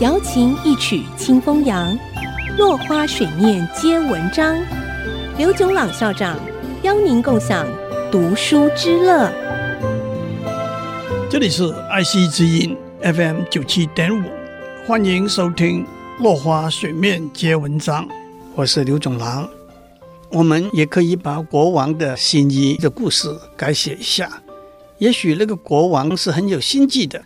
瑶琴一曲清风扬，落花水面皆文章。刘炯朗校长邀您共享读书之乐。这里是爱惜之音 FM 九七点五，欢迎收听《落花水面皆文章》，我是刘炯朗。我们也可以把国王的新衣的故事改写一下。也许那个国王是很有心计的。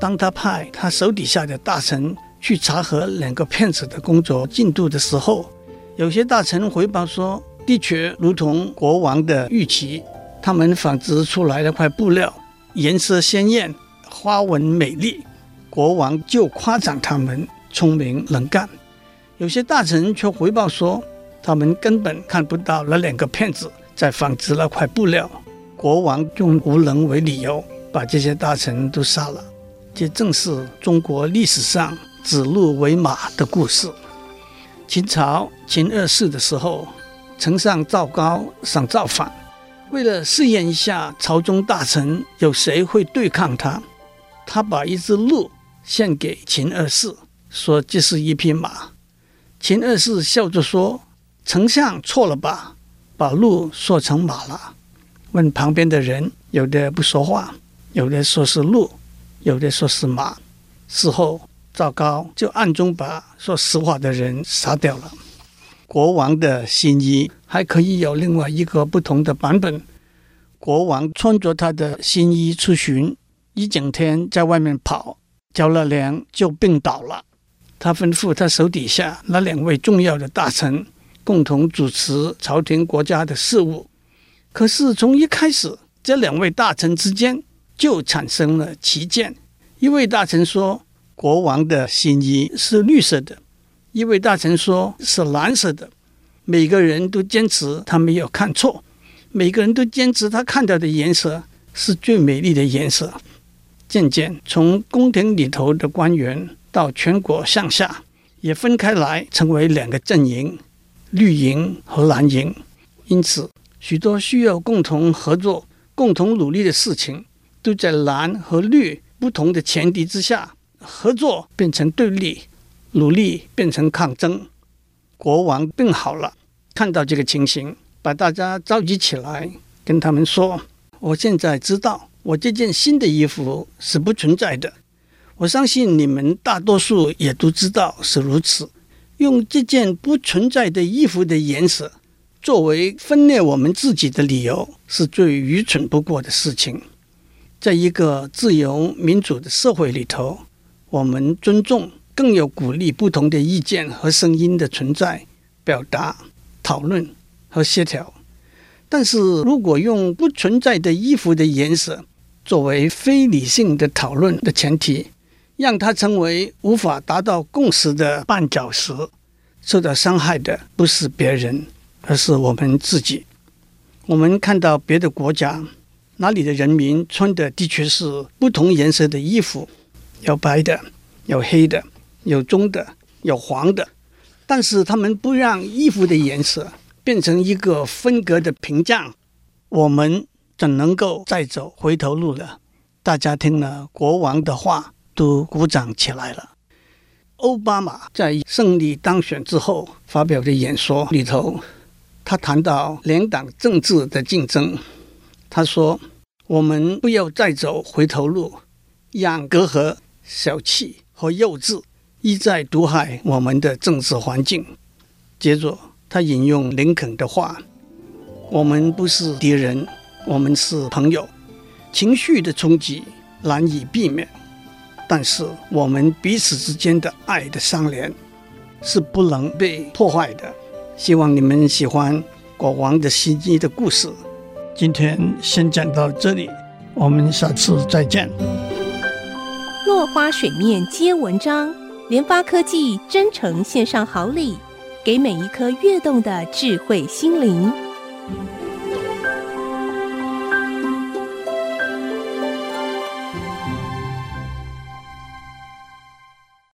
当他派他手底下的大臣去查核两个骗子的工作进度的时候，有些大臣回报说，的确如同国王的预期，他们纺织出来的块布料颜色鲜艳，花纹美丽。国王就夸奖他们聪明能干。有些大臣却回报说，他们根本看不到那两个骗子在纺织那块布料。国王用无能为理由，把这些大臣都杀了。这正是中国历史上指鹿为马的故事。秦朝秦二世的时候，丞相赵高想造反，为了试验一下朝中大臣有谁会对抗他，他把一只鹿献给秦二世，说这是一匹马。秦二世笑着说：“丞相错了吧，把鹿说成马了。”问旁边的人，有的不说话，有的说是鹿，有的说是马。事后，赵高就暗中把说实话的人杀掉了。国王的新衣还可以有另外一个不同的版本。国王穿着他的新衣出巡，一整天在外面跑，着了凉就病倒了。他吩咐他手底下那两位重要的大臣共同主持朝廷国家的事务。可是从一开始，这两位大臣之间就产生了歧见。一位大臣说，国王的新衣是绿色的；一位大臣说是蓝色的。每个人都坚持他没有看错，每个人都坚持他看到的颜色是最美丽的颜色。渐渐，从宫廷里头的官员到全国上下，也分开来成为两个阵营：绿营和蓝营。因此，许多需要共同合作、共同努力的事情，都在蓝和绿不同的前提之下，合作变成对立，努力变成抗争。国王病好了，看到这个情形，把大家召集起来，跟他们说：“我现在知道，我这件新的衣服是不存在的。我相信你们大多数也都知道是如此。用这件不存在的衣服的颜色。”作为分裂我们自己的理由，是最愚蠢不过的事情。在一个自由民主的社会里头，我们尊重，更有鼓励不同的意见和声音的存在、表达、讨论和协调。但是如果用不存在的衣服的颜色作为非理性的讨论的前提，让它成为无法达到共识的绊脚石，受到伤害的不是别人。而是我们自己。我们看到别的国家，哪里的人民穿的的确是不同颜色的衣服，有白的，有黑的，有棕的，有黄的。但是他们不让衣服的颜色变成一个分隔的屏障，我们怎能够再走回头路了？大家听了国王的话，都鼓掌起来了。奥巴马在胜利当选之后发表的演说里头。他谈到两党政治的竞争，他说：“我们不要再走回头路，养隔阂、小气和幼稚一再毒害我们的政治环境。”接着，他引用林肯的话：“我们不是敌人，我们是朋友。情绪的冲击难以避免，但是我们彼此之间的爱的相连是不能被破坏的。”希望你们喜欢国王的新衣的故事。今天先讲到这里，我们下次再见。落花水面皆文章，联发科技真诚献上好礼，给每一颗跃动的智慧心灵。